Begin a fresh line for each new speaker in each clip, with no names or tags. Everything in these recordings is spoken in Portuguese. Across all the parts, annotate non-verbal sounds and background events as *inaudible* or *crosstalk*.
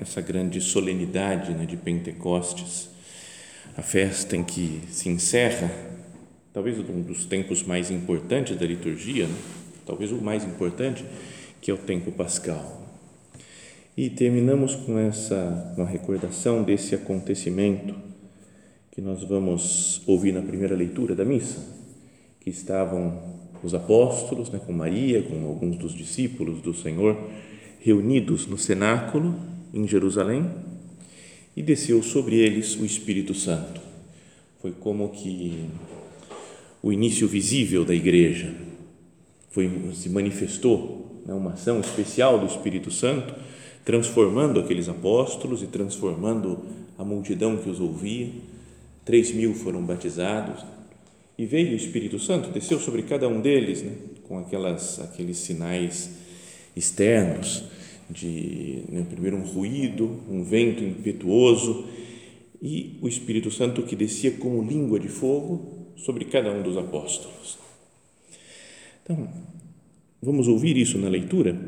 essa grande solenidade né, de Pentecostes, a festa em que se encerra, talvez um dos tempos mais importantes da liturgia, né? talvez o mais importante, que é o tempo pascal. E terminamos com essa uma recordação desse acontecimento que nós vamos ouvir na primeira leitura da missa, que estavam os apóstolos, né, com Maria, com alguns dos discípulos do Senhor, reunidos no cenáculo em Jerusalém e desceu sobre eles o Espírito Santo. Foi como que o início visível da igreja foi se manifestou né, uma ação especial do Espírito Santo, transformando aqueles apóstolos e transformando a multidão que os ouvia. Três mil foram batizados e veio o Espírito Santo, desceu sobre cada um deles, né, com aquelas aqueles sinais externos de né, primeiro um ruído, um vento impetuoso e o Espírito Santo que descia como língua de fogo sobre cada um dos apóstolos. Então, vamos ouvir isso na leitura,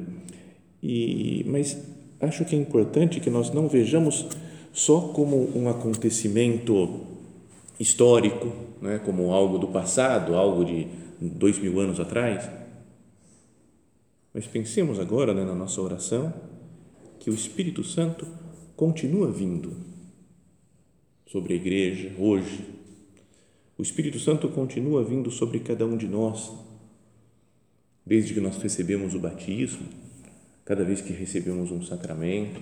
e, mas acho que é importante que nós não vejamos só como um acontecimento histórico, né, como algo do passado, algo de dois mil anos atrás, mas pensemos agora né, na nossa oração que o Espírito Santo continua vindo sobre a igreja hoje. O Espírito Santo continua vindo sobre cada um de nós, desde que nós recebemos o batismo, cada vez que recebemos um sacramento,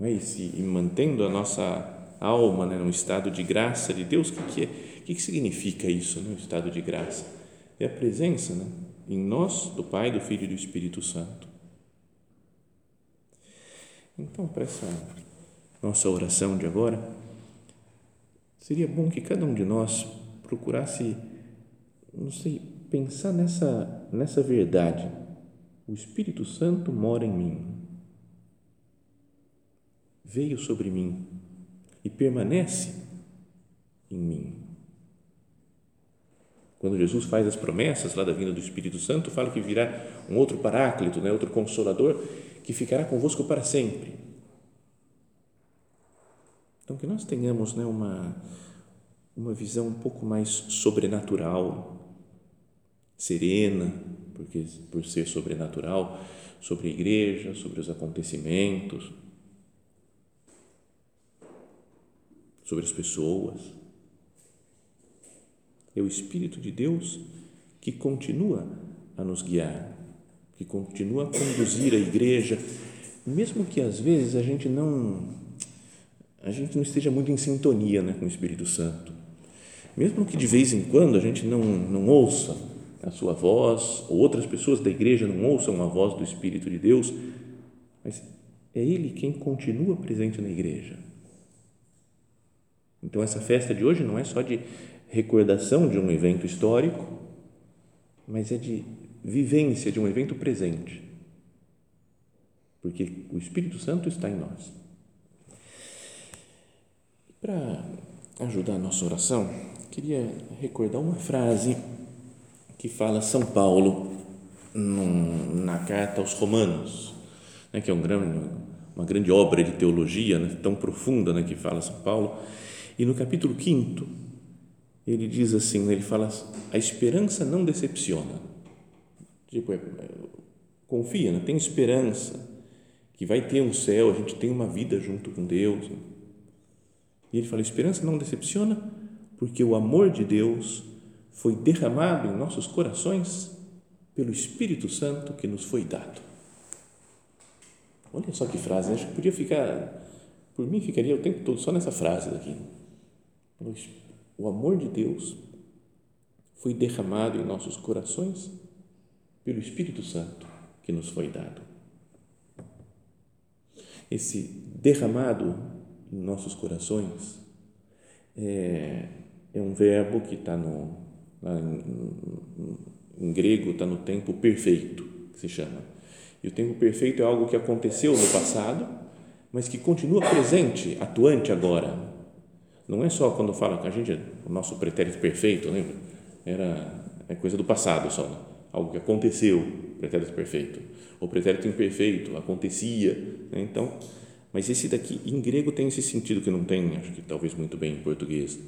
é? e, se, e mantendo a nossa alma né, num estado de graça de Deus. O que, que, é, o que, que significa isso, né, um estado de graça? É a presença, né? Em nós, do Pai, do Filho e do Espírito Santo. Então, para essa nossa oração de agora, seria bom que cada um de nós procurasse, não sei, pensar nessa, nessa verdade. O Espírito Santo mora em mim, veio sobre mim e permanece em mim. Quando Jesus faz as promessas lá da vinda do Espírito Santo, fala que virá um outro paráclito, né, outro consolador, que ficará convosco para sempre. Então, que nós tenhamos né, uma, uma visão um pouco mais sobrenatural, serena, porque por ser sobrenatural, sobre a igreja, sobre os acontecimentos, sobre as pessoas é o Espírito de Deus que continua a nos guiar, que continua a conduzir a igreja, mesmo que às vezes a gente não a gente não esteja muito em sintonia né, com o Espírito Santo. Mesmo que de vez em quando a gente não, não ouça a sua voz, ou outras pessoas da igreja não ouçam a voz do Espírito de Deus, mas é Ele quem continua presente na igreja. Então, essa festa de hoje não é só de recordação de um evento histórico, mas é de vivência de um evento presente. Porque o Espírito Santo está em nós. Para ajudar a nossa oração, queria recordar uma frase que fala São Paulo na carta aos Romanos, né, que é um grande, uma grande obra de teologia né, tão profunda né, que fala São Paulo. E no capítulo 5, ele diz assim, né, ele fala, a esperança não decepciona. Tipo, é, confia, né? tem esperança que vai ter um céu, a gente tem uma vida junto com Deus. Né? E ele fala: esperança não decepciona, porque o amor de Deus foi derramado em nossos corações pelo Espírito Santo que nos foi dado. Olha só que frase, acho que podia ficar, por mim ficaria o tempo todo só nessa frase daqui. O amor de Deus foi derramado em nossos corações pelo Espírito Santo que nos foi dado. Esse derramado em nossos corações é, é um verbo que está no, em, em grego, está no tempo perfeito, que se chama. E o tempo perfeito é algo que aconteceu no passado, mas que continua presente, atuante agora. Não é só quando fala com a gente, o nosso pretérito perfeito, lembra? Era é coisa do passado só, né? algo que aconteceu, pretérito perfeito. O pretérito imperfeito acontecia, né? então, mas esse daqui em grego tem esse sentido que não tem, acho que talvez muito bem em português.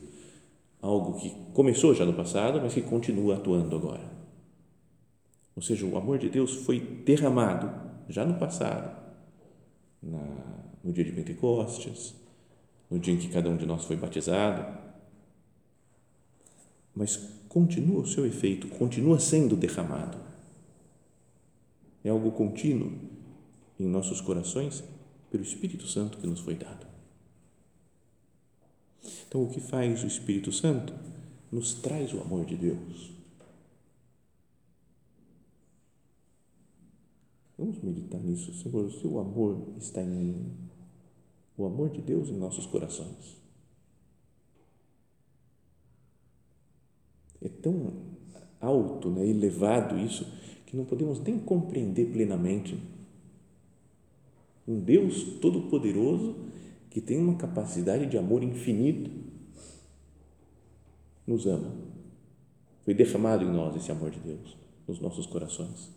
Algo que começou já no passado, mas que continua atuando agora. Ou seja, o amor de Deus foi derramado já no passado, na, no dia de Pentecostes, no dia em que cada um de nós foi batizado, mas continua o seu efeito, continua sendo derramado. É algo contínuo em nossos corações pelo Espírito Santo que nos foi dado. Então, o que faz o Espírito Santo? Nos traz o amor de Deus Vamos meditar nisso, Senhor. O seu amor está em mim, o amor de Deus em nossos corações. É tão alto, né, elevado isso, que não podemos nem compreender plenamente. Um Deus todo-poderoso que tem uma capacidade de amor infinito nos ama. Foi derramado em nós esse amor de Deus, nos nossos corações.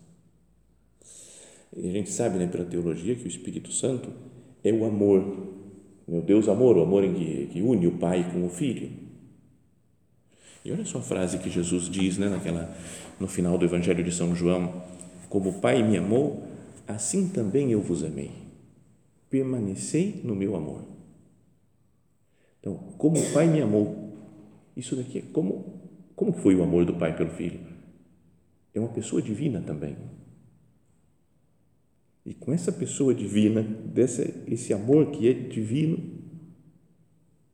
E a gente sabe, né, pela teologia, que o Espírito Santo é o amor, meu Deus amor, o amor em que, que une o Pai com o Filho. E olha só a frase que Jesus diz, né, naquela, no final do Evangelho de São João: Como o Pai me amou, assim também eu vos amei. Permanecei no meu amor. Então, como o Pai me amou, isso daqui é como, como foi o amor do Pai pelo Filho? É uma pessoa divina também e com essa pessoa divina, desse, esse amor que é divino,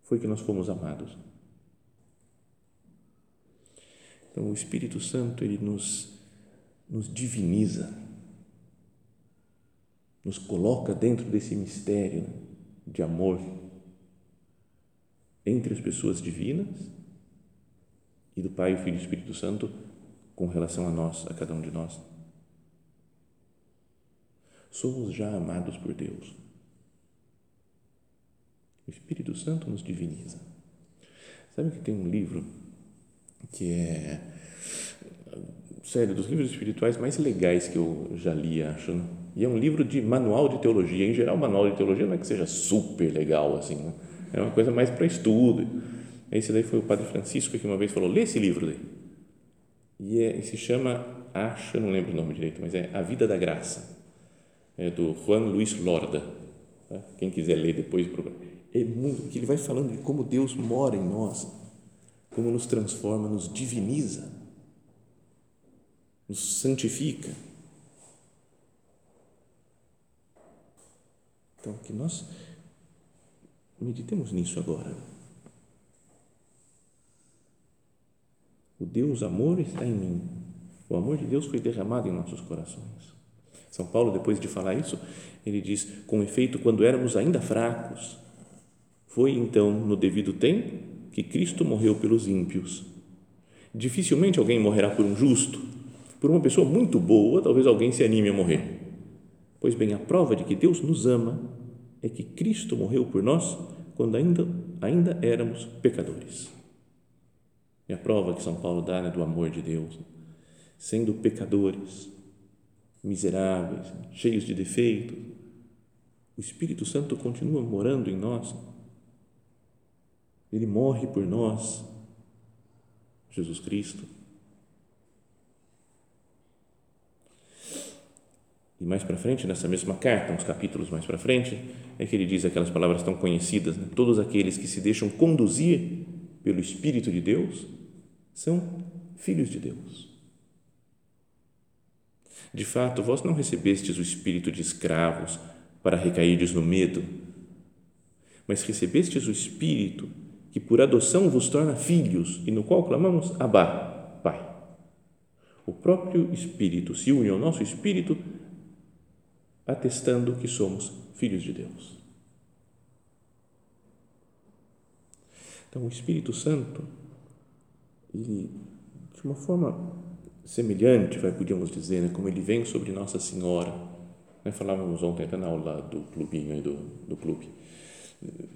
foi que nós fomos amados. Então, o Espírito Santo, ele nos, nos diviniza, nos coloca dentro desse mistério de amor entre as pessoas divinas e do Pai, o Filho e o Espírito Santo com relação a nós, a cada um de nós somos já amados por Deus. O Espírito Santo nos diviniza. Sabe que tem um livro que é, sério, dos livros espirituais mais legais que eu já li, acho. Né? E é um livro de manual de teologia. Em geral, manual de teologia não é que seja super legal, assim, né? é uma coisa mais para estudo. Esse daí foi o Padre Francisco que uma vez falou: lê esse livro daí. E, é, e se chama, acho, não lembro o nome direito, mas é A Vida da Graça é do Juan Luis Lorda. Tá? Quem quiser ler depois, é muito, que ele vai falando de como Deus mora em nós, como nos transforma, nos diviniza, nos santifica. Então, que nós meditemos nisso agora. O Deus amor está em mim. O amor de Deus foi derramado em nossos corações. São Paulo, depois de falar isso, ele diz: com efeito, quando éramos ainda fracos, foi então no devido tempo que Cristo morreu pelos ímpios. Dificilmente alguém morrerá por um justo. Por uma pessoa muito boa, talvez alguém se anime a morrer. Pois bem, a prova de que Deus nos ama é que Cristo morreu por nós quando ainda, ainda éramos pecadores. É a prova que São Paulo dá né, do amor de Deus. Sendo pecadores, miseráveis, cheios de defeitos, o Espírito Santo continua morando em nós. Ele morre por nós, Jesus Cristo. E mais para frente, nessa mesma carta, uns capítulos mais para frente, é que ele diz aquelas palavras tão conhecidas: né? todos aqueles que se deixam conduzir pelo Espírito de Deus são filhos de Deus. De fato, vós não recebestes o espírito de escravos para recairdes no medo, mas recebestes o espírito que por adoção vos torna filhos e no qual clamamos Abba, Pai. O próprio Espírito se une ao nosso espírito atestando que somos filhos de Deus. Então, o Espírito Santo, ele, de uma forma semelhante, vai, podíamos dizer, né, como ele vem sobre Nossa Senhora, né, falávamos ontem até na aula do clubinho aí do, do clube,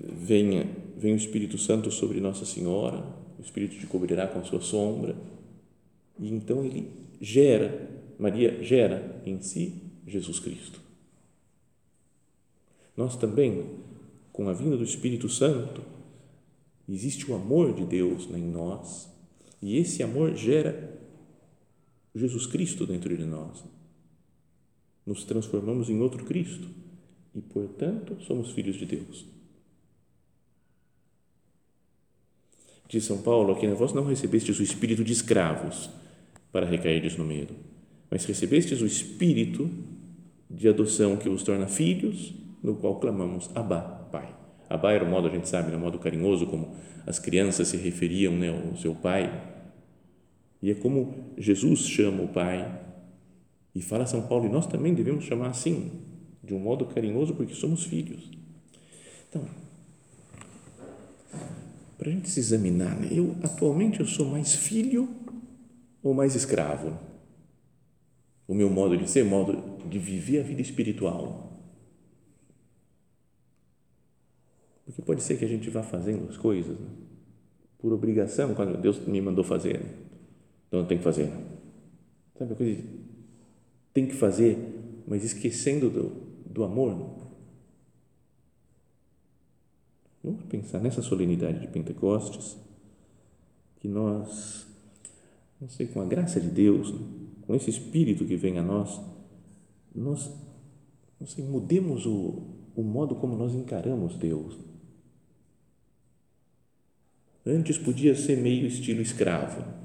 venha, vem o Espírito Santo sobre Nossa Senhora, o Espírito te cobrirá com a sua sombra, e então ele gera, Maria gera em si Jesus Cristo. Nós também, com a vinda do Espírito Santo, existe o amor de Deus em nós. E esse amor gera Jesus Cristo dentro de nós. Nos transformamos em outro Cristo e, portanto, somos filhos de Deus. Diz São Paulo aqui, vós não recebestes o espírito de escravos para recairdes no medo, mas recebestes o espírito de adoção que vos torna filhos no qual clamamos Abba, Pai. Abba era o modo, a gente sabe, né, o modo carinhoso como as crianças se referiam né, ao seu pai. E é como Jesus chama o Pai. E fala São Paulo, e nós também devemos chamar assim, de um modo carinhoso, porque somos filhos. Então, para a gente se examinar, né, eu atualmente eu sou mais filho ou mais escravo? O meu modo de ser, modo de viver a vida espiritual Porque pode ser que a gente vá fazendo as coisas né? por obrigação, quando Deus me mandou fazer. Né? Então tenho que fazer. Sabe a coisa tem que fazer, mas esquecendo do, do amor. Vamos pensar nessa solenidade de Pentecostes, que nós, não sei, com a graça de Deus, com esse Espírito que vem a nós, nós, não sei, mudemos o, o modo como nós encaramos Deus Antes podia ser meio estilo escravo.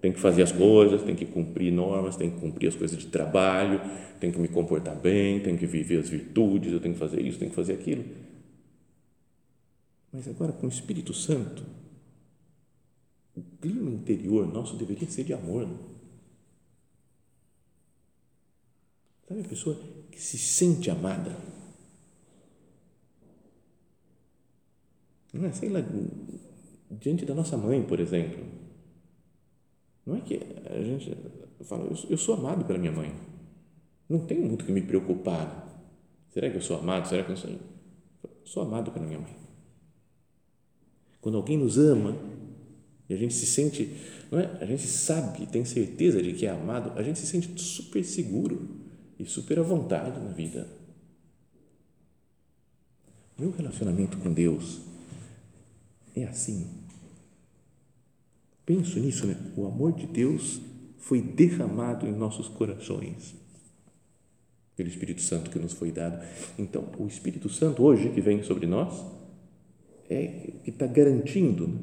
Tem que fazer as coisas, tem que cumprir normas, tem que cumprir as coisas de trabalho, tem que me comportar bem, tem que viver as virtudes, eu tenho que fazer isso, tenho que fazer aquilo. Mas agora, com o Espírito Santo, o clima interior nosso deveria ser de amor. Não? Sabe a pessoa que se sente amada? Não é, sei lá, diante da nossa mãe, por exemplo. Não é que a gente fala, eu, sou amado pela minha mãe. Não tenho muito que me preocupar. Será que eu sou amado? Será que eu sou? Sou amado pela minha mãe. Quando alguém nos ama e a gente se sente, não é? A gente sabe, tem certeza de que é amado, a gente se sente super seguro e super à vontade na vida. Meu relacionamento com Deus é assim. Penso nisso, né? O amor de Deus foi derramado em nossos corações pelo Espírito Santo que nos foi dado. Então, o Espírito Santo hoje que vem sobre nós é que está garantindo né?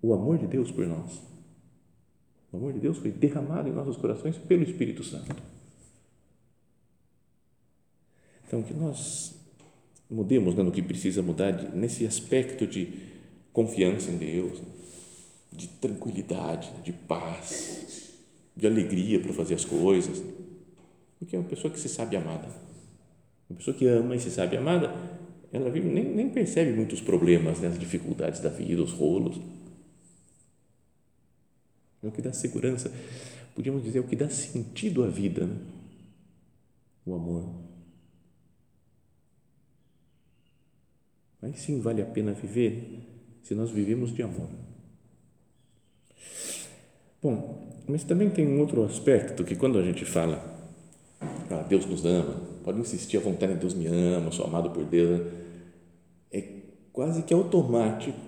o amor de Deus por nós. O amor de Deus foi derramado em nossos corações pelo Espírito Santo. Então, que nós mudemos né, no que precisa mudar nesse aspecto de confiança em Deus, de tranquilidade, de paz, de alegria para fazer as coisas. Porque é uma pessoa que se sabe amada. Uma pessoa que ama e se sabe amada, ela vive, nem, nem percebe muitos problemas, né, as dificuldades da vida, os rolos. É o que dá segurança, podíamos dizer, é o que dá sentido à vida, né? o amor. Aí sim vale a pena viver se nós vivemos de amor. Bom, mas também tem um outro aspecto que quando a gente fala, ah, Deus nos ama, pode insistir à vontade, Deus me ama, sou amado por Deus, é quase que automático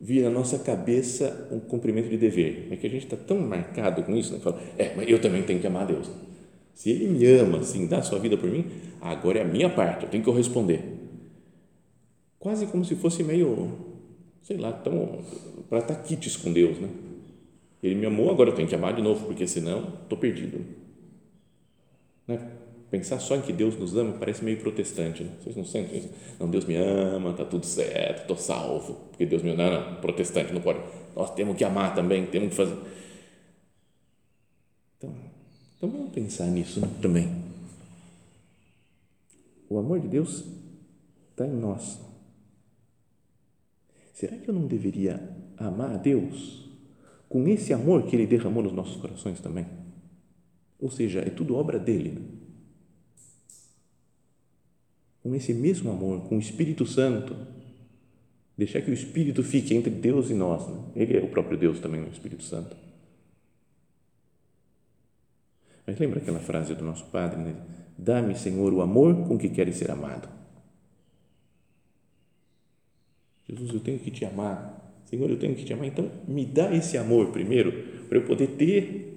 vir na nossa cabeça um cumprimento de dever. É que a gente está tão marcado com isso, né? Fala, é, mas eu também tenho que amar Deus. Se Ele me ama, assim, dá a sua vida por mim, agora é a minha parte, eu tenho que corresponder. Quase como se fosse meio, sei lá, tão para estar quites com Deus, né? Ele me amou, agora eu tenho que amar de novo, porque senão estou perdido. Né? Pensar só em que Deus nos ama parece meio protestante. Né? Vocês não sentem isso? Não, Deus me ama, está tudo certo, estou salvo. Porque Deus me ama. Não, não, protestante não pode. Nós temos que amar também, temos que fazer. Então, então vamos pensar nisso né? também. O amor de Deus está em nós. Será que eu não deveria amar a Deus com esse amor que Ele derramou nos nossos corações também. Ou seja, é tudo obra dele. Né? Com esse mesmo amor, com o Espírito Santo, deixar que o Espírito fique entre Deus e nós. Né? Ele é o próprio Deus também, o Espírito Santo. Mas lembra aquela frase do nosso Padre, né? Dá-me, Senhor, o amor com que queres ser amado. Jesus, eu tenho que te amar Senhor, eu tenho que te amar, então me dá esse amor primeiro, para eu poder ter,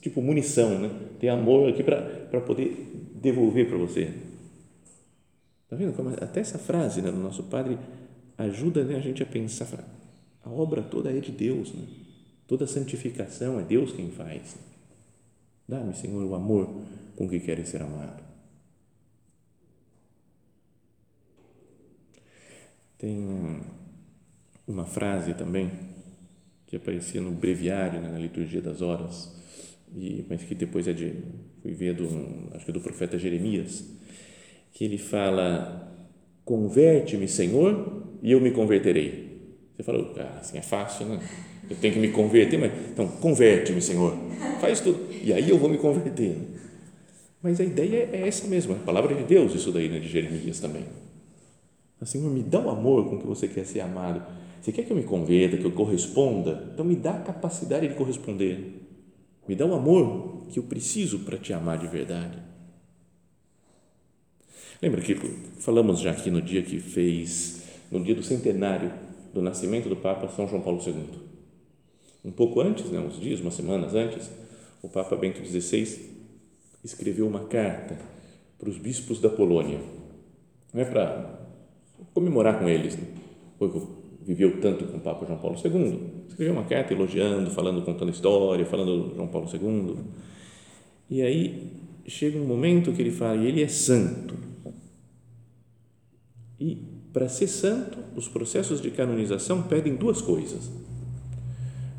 tipo, munição, né? ter amor aqui para poder devolver para você. Está vendo como até essa frase né, do nosso Padre ajuda né, a gente a pensar, a obra toda é de Deus, né? toda santificação é Deus quem faz. Dá-me, Senhor, o amor com que queres ser amado. Tem uma frase também que aparecia no breviário, né, na liturgia das horas, e, mas que depois é de, fui ver do, acho que é do profeta Jeremias, que ele fala, converte-me, Senhor, e eu me converterei. Você fala, ah, assim é fácil, né? Eu tenho que me converter, mas então, converte-me, Senhor, faz tudo, e aí eu vou me converter. Mas a ideia é essa mesma, a palavra de Deus, isso daí, né, de Jeremias também. Senhor, me dá o amor com que você quer ser amado você quer que eu me converta, que eu corresponda? Então me dá a capacidade de corresponder. Me dá o amor que eu preciso para te amar de verdade. Lembra que falamos já aqui no dia que fez, no dia do centenário do nascimento do Papa São João Paulo II. Um pouco antes, né, uns dias, umas semanas antes, o Papa Bento XVI escreveu uma carta para os bispos da Polônia. Não é para comemorar com eles, né? Viveu tanto com o Papa João Paulo II, escreveu uma carta elogiando, falando, contando história, falando do João Paulo II. E aí chega um momento que ele fala, e ele é santo. E para ser santo, os processos de canonização pedem duas coisas.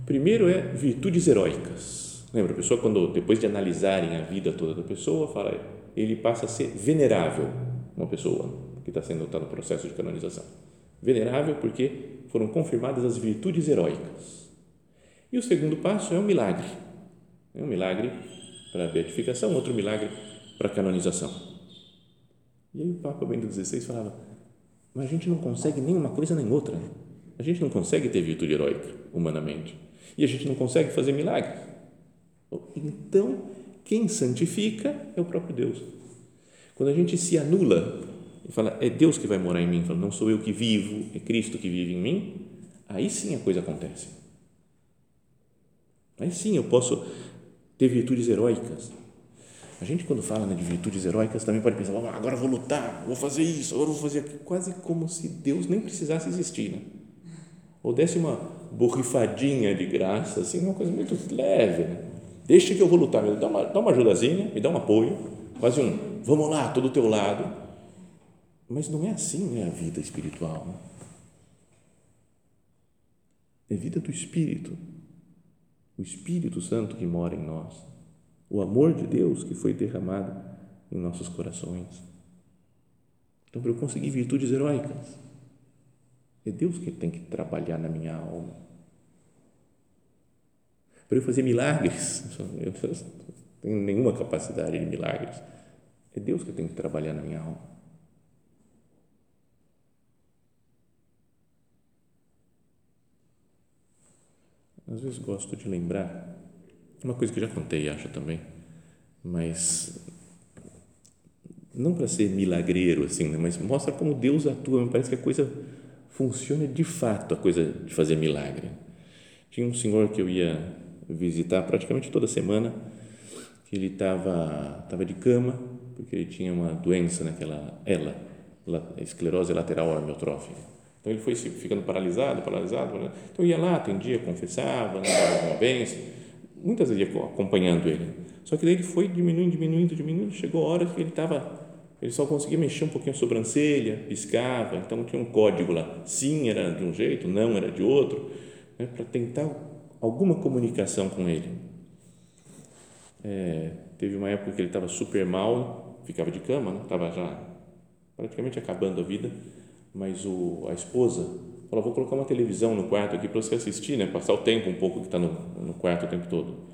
Primeiro é virtudes heróicas. Lembra, a pessoa, quando depois de analisarem a vida toda da pessoa, fala, ele passa a ser venerável, uma pessoa que está sendo está no processo de canonização. Venerável porque foram confirmadas as virtudes heróicas. E o segundo passo é um milagre. É um milagre para a beatificação, outro milagre para a canonização. E aí o Papa Bento XVI falava, mas a gente não consegue nem uma coisa nem outra. A gente não consegue ter virtude heróica, humanamente. E a gente não consegue fazer milagre. Então, quem santifica é o próprio Deus. Quando a gente se anula e fala, é Deus que vai morar em mim, fala, não sou eu que vivo, é Cristo que vive em mim, aí sim a coisa acontece. Aí sim eu posso ter virtudes heróicas. A gente, quando fala né, de virtudes heróicas, também pode pensar, ah, agora vou lutar, vou fazer isso, agora vou fazer aquilo, quase como se Deus nem precisasse existir. Né? Ou desse uma borrifadinha de graça, assim, uma coisa muito leve. Né? Deixa que eu vou lutar, me dá uma, dá uma ajudazinha, me dá um apoio, quase um, vamos lá, estou do teu lado mas não é assim né, a vida espiritual. Né? É vida do Espírito, o Espírito Santo que mora em nós, o amor de Deus que foi derramado em nossos corações. Então, para eu conseguir virtudes heróicas, é Deus que tem que trabalhar na minha alma. Para eu fazer milagres, *laughs* eu não tenho nenhuma capacidade de milagres, é Deus que tem que trabalhar na minha alma. Às vezes gosto de lembrar uma coisa que já contei, acho também, mas não para ser milagreiro assim, né? mas mostra como Deus atua. Me parece que a coisa funciona de fato, a coisa de fazer milagre. Tinha um senhor que eu ia visitar praticamente toda semana que ele estava tava de cama porque ele tinha uma doença naquela ela, esclerose lateral amiotrófica. Então ele foi ficando paralisado, paralisado. Então eu ia lá, atendia, confessava, dava uma bênção, muitas vezes ia acompanhando ele. Só que daí ele foi diminuindo, diminuindo, diminuindo. Chegou a hora que ele estava, ele só conseguia mexer um pouquinho a sobrancelha, piscava. Então tinha um código lá. Sim era de um jeito, não era de outro, né, para tentar alguma comunicação com ele. É, teve uma época que ele estava super mal, ficava de cama, né? estava já praticamente acabando a vida, mas o, a esposa falou: Vou colocar uma televisão no quarto aqui para você assistir, né? passar o tempo um pouco que está no, no quarto o tempo todo.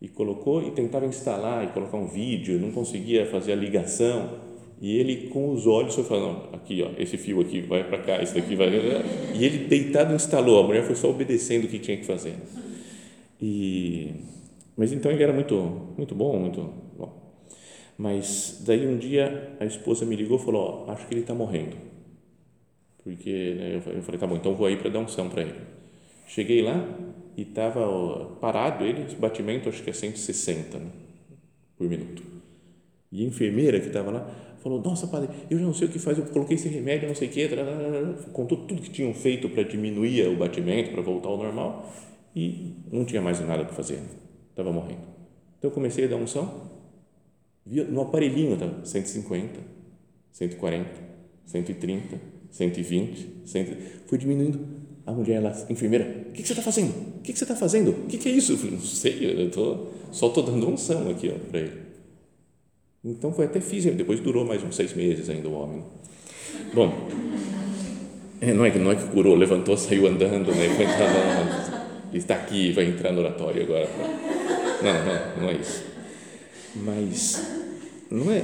E colocou e tentava instalar e colocar um vídeo, não conseguia fazer a ligação. E ele, com os olhos, foi falando: aqui, ó, esse fio aqui vai para cá, esse daqui vai. E ele, deitado, instalou. A mulher foi só obedecendo o que tinha que fazer. E, mas então ele era muito, muito bom, muito bom. Mas daí um dia a esposa me ligou e falou: ó, Acho que ele está morrendo. Porque né, eu falei: Tá bom, então vou aí para dar unção para ele. Cheguei lá e estava parado ele, batimento acho que é 160 né, por minuto. E a enfermeira que estava lá falou: Nossa, padre, eu já não sei o que faz, eu coloquei esse remédio, não sei o que, contou tudo que tinham feito para diminuir o batimento, para voltar ao normal, e não tinha mais nada para fazer, estava morrendo. Então eu comecei a dar unção, via no aparelhinho, estava 150, 140, 130, 120, 100, foi diminuindo. A mulher, ela, enfermeira, o que, você está fazendo? O que, você está fazendo? O que, é isso? Eu falei, não sei, eu tô, só estou dando unção aqui para ele. Então foi até físico, depois durou mais uns seis meses ainda o homem. Bom, é, não, é que, não é que curou, levantou, saiu andando, né? Foi entrar no, *laughs* está aqui, vai entrar no oratório agora. Não, não, não é isso. Mas não é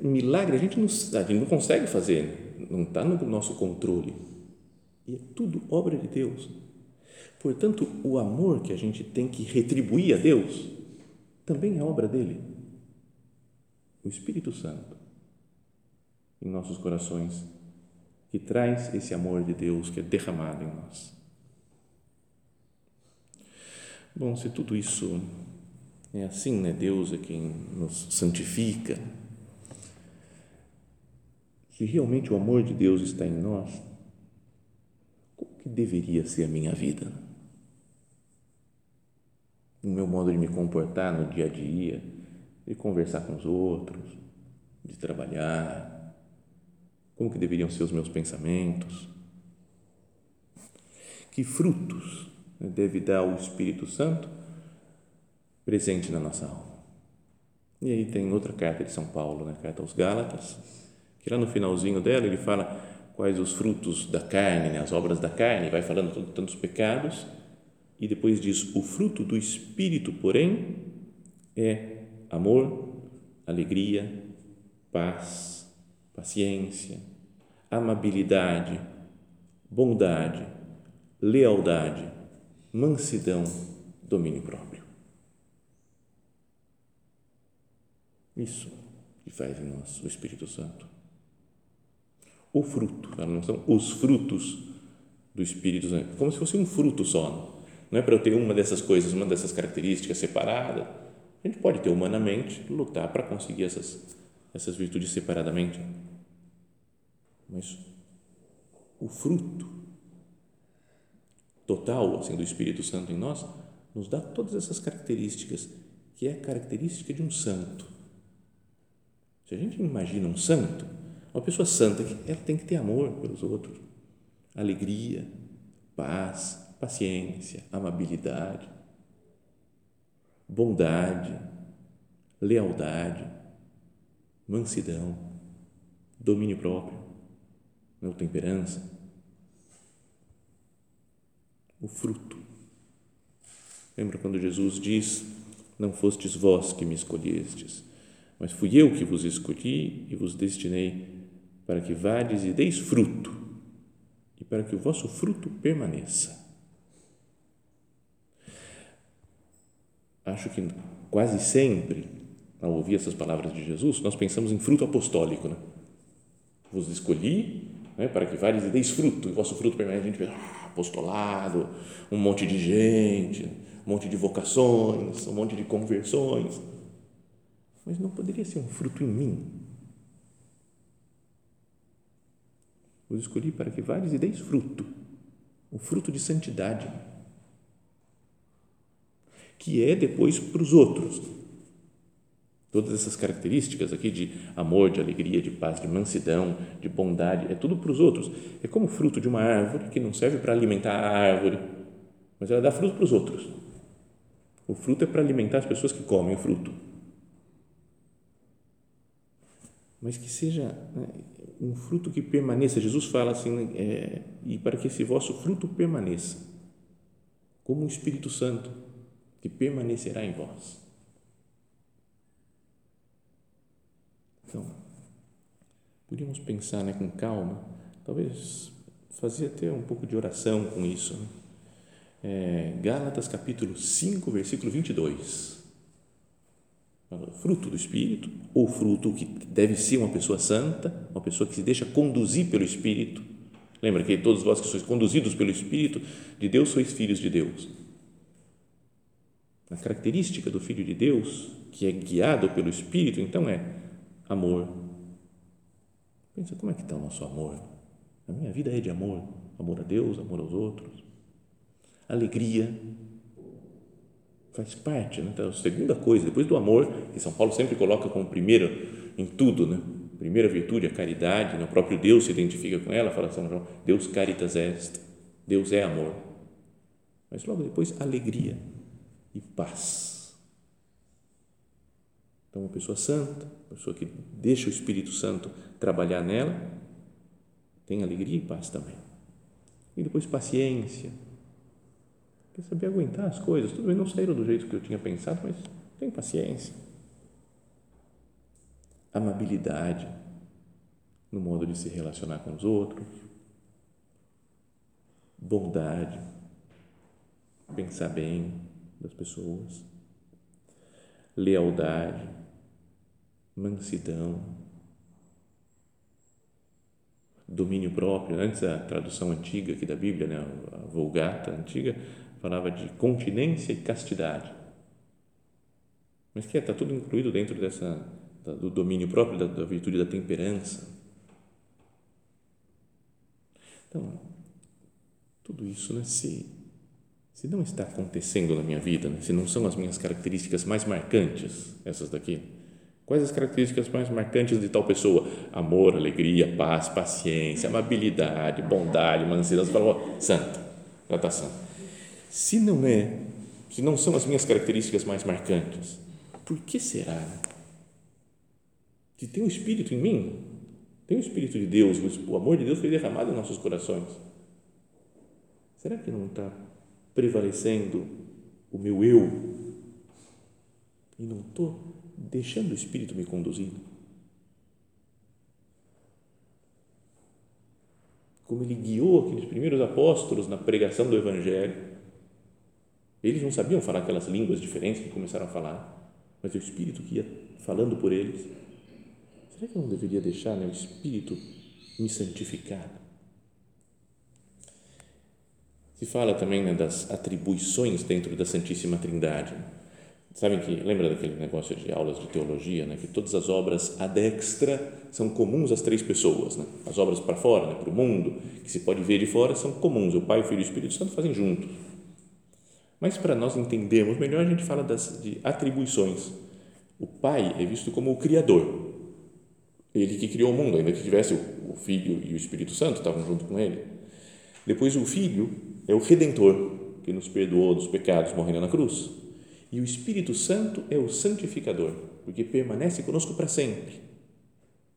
milagre, a gente não, a gente não consegue fazer, não está no nosso controle. E é tudo obra de Deus. Portanto, o amor que a gente tem que retribuir a Deus também é obra dele o Espírito Santo em nossos corações, que traz esse amor de Deus que é derramado em nós. Bom, se tudo isso é assim, né? Deus é quem nos santifica. Se realmente o amor de Deus está em nós, como que deveria ser a minha vida? O meu modo de me comportar no dia a dia, de conversar com os outros, de trabalhar, como que deveriam ser os meus pensamentos, que frutos deve dar o Espírito Santo presente na nossa alma. E aí tem outra carta de São Paulo, né, carta aos Gálatas, que lá no finalzinho dela ele fala quais os frutos da carne, né, as obras da carne, vai falando tantos pecados, e depois diz: o fruto do Espírito, porém, é amor, alegria, paz, paciência, amabilidade, bondade, lealdade, mansidão, domínio próprio. Isso que faz em nós o Espírito Santo. O fruto, não são os frutos do Espírito Santo, como se fosse um fruto só. Não é para eu ter uma dessas coisas, uma dessas características separada a gente pode ter humanamente lutar para conseguir essas, essas virtudes separadamente, mas o fruto total assim, do Espírito Santo em nós nos dá todas essas características, que é a característica de um santo. Se a gente imagina um santo, uma pessoa santa, ela tem que ter amor pelos outros, alegria, paz, paciência, amabilidade bondade, lealdade, mansidão, domínio próprio, não temperança, o fruto. Lembra quando Jesus diz: Não fostes vós que me escolhestes, mas fui eu que vos escolhi e vos destinei para que vades e deis fruto, e para que o vosso fruto permaneça. acho que quase sempre, ao ouvir essas palavras de Jesus, nós pensamos em fruto apostólico. Né? Vos escolhi né, para que vários e deis fruto, e vosso fruto permanece. A gente vê ah, apostolado, um monte de gente, um monte de vocações, um monte de conversões. mas não poderia ser um fruto em mim? Os escolhi para que vários e deis fruto, o fruto de santidade, que é depois para os outros. Todas essas características aqui de amor, de alegria, de paz, de mansidão, de bondade, é tudo para os outros. É como o fruto de uma árvore que não serve para alimentar a árvore, mas ela dá fruto para os outros. O fruto é para alimentar as pessoas que comem o fruto. Mas que seja né, um fruto que permaneça. Jesus fala assim, é, e para que esse vosso fruto permaneça, como o Espírito Santo, que permanecerá em vós. Então, podíamos pensar né, com calma, talvez fazer até um pouco de oração com isso. Né? É, Gálatas capítulo 5, versículo 22. Fruto do Espírito, ou fruto que deve ser uma pessoa santa, uma pessoa que se deixa conduzir pelo Espírito. Lembra que todos vós que sois conduzidos pelo Espírito de Deus sois filhos de Deus. A característica do Filho de Deus, que é guiado pelo Espírito, então é amor. Pensa como é que está o nosso amor. A minha vida é de amor, amor a Deus, amor aos outros. Alegria faz parte, né? Então, a segunda coisa, depois do amor, que São Paulo sempre coloca como primeiro em tudo, né? Primeira virtude, a caridade, né? o próprio Deus se identifica com ela, fala São João, Deus caritas est, Deus é amor. Mas logo depois, alegria e paz então, uma pessoa santa, uma pessoa que deixa o Espírito Santo trabalhar nela, tem alegria e paz também. E depois paciência. Quer saber aguentar as coisas. Tudo bem, não saíram do jeito que eu tinha pensado, mas tem paciência. Amabilidade no modo de se relacionar com os outros. Bondade. Pensar bem das pessoas. Lealdade mansidão, domínio próprio. Antes a tradução antiga aqui da Bíblia, né, a Vulgata antiga, falava de continência e castidade. Mas que está é, tudo incluído dentro dessa do domínio próprio da, da virtude da temperança. Então, tudo isso, né, se, se não está acontecendo na minha vida, né, se não são as minhas características mais marcantes, essas daqui, Quais as características mais marcantes de tal pessoa? Amor, alegria, paz, paciência, amabilidade, bondade, mansidão. Você fala, santo, já está santo. Se não é, se não são as minhas características mais marcantes, por que será? Se tem o um Espírito em mim, tem o Espírito de Deus, o amor de Deus foi derramado em nossos corações. Será que não está prevalecendo o meu eu? E não estou deixando o Espírito me conduzir. Como ele guiou aqueles primeiros apóstolos na pregação do Evangelho. Eles não sabiam falar aquelas línguas diferentes que começaram a falar, mas o Espírito que ia falando por eles. Será que eu não deveria deixar né, o Espírito me santificar? Se fala também né, das atribuições dentro da Santíssima Trindade. Sabem que, lembra daquele negócio de aulas de teologia, né? que todas as obras ad extra são comuns às três pessoas. Né? As obras para fora, né? para o mundo, que se pode ver de fora, são comuns. O Pai, o Filho e o Espírito Santo fazem juntos. Mas para nós entendermos melhor, a gente fala das, de atribuições. O Pai é visto como o Criador. Ele que criou o mundo, ainda que tivesse o, o Filho e o Espírito Santo, estavam junto com ele. Depois, o Filho é o Redentor, que nos perdoou dos pecados morrendo na cruz e o Espírito Santo é o santificador, porque permanece conosco para sempre,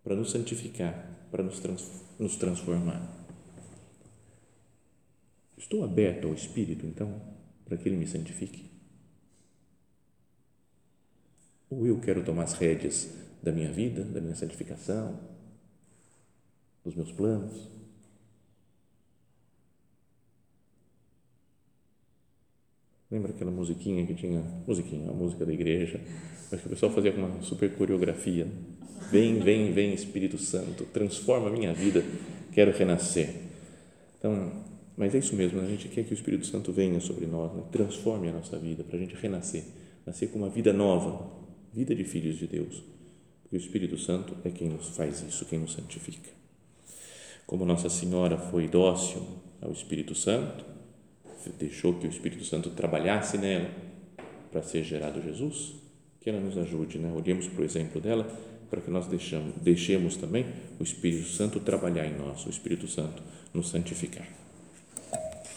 para nos santificar, para nos, trans, nos transformar. Estou aberto ao Espírito, então, para que Ele me santifique? Ou eu quero tomar as rédeas da minha vida, da minha santificação, dos meus planos? Lembra aquela musiquinha que tinha, musiquinha, a música da igreja, mas que o pessoal fazia com uma super coreografia. Vem, vem, vem Espírito Santo, transforma a minha vida, quero renascer. Então, mas é isso mesmo, a gente quer que o Espírito Santo venha sobre nós, né? transforme a nossa vida, para a gente renascer, nascer com uma vida nova, vida de filhos de Deus, porque o Espírito Santo é quem nos faz isso, quem nos santifica. Como Nossa Senhora foi dócil ao Espírito Santo, deixou que o Espírito Santo trabalhasse nela para ser gerado Jesus, que ela nos ajude, né? Olhemos para o exemplo dela para que nós deixamos, deixemos também o Espírito Santo trabalhar em nós, o Espírito Santo nos santificar.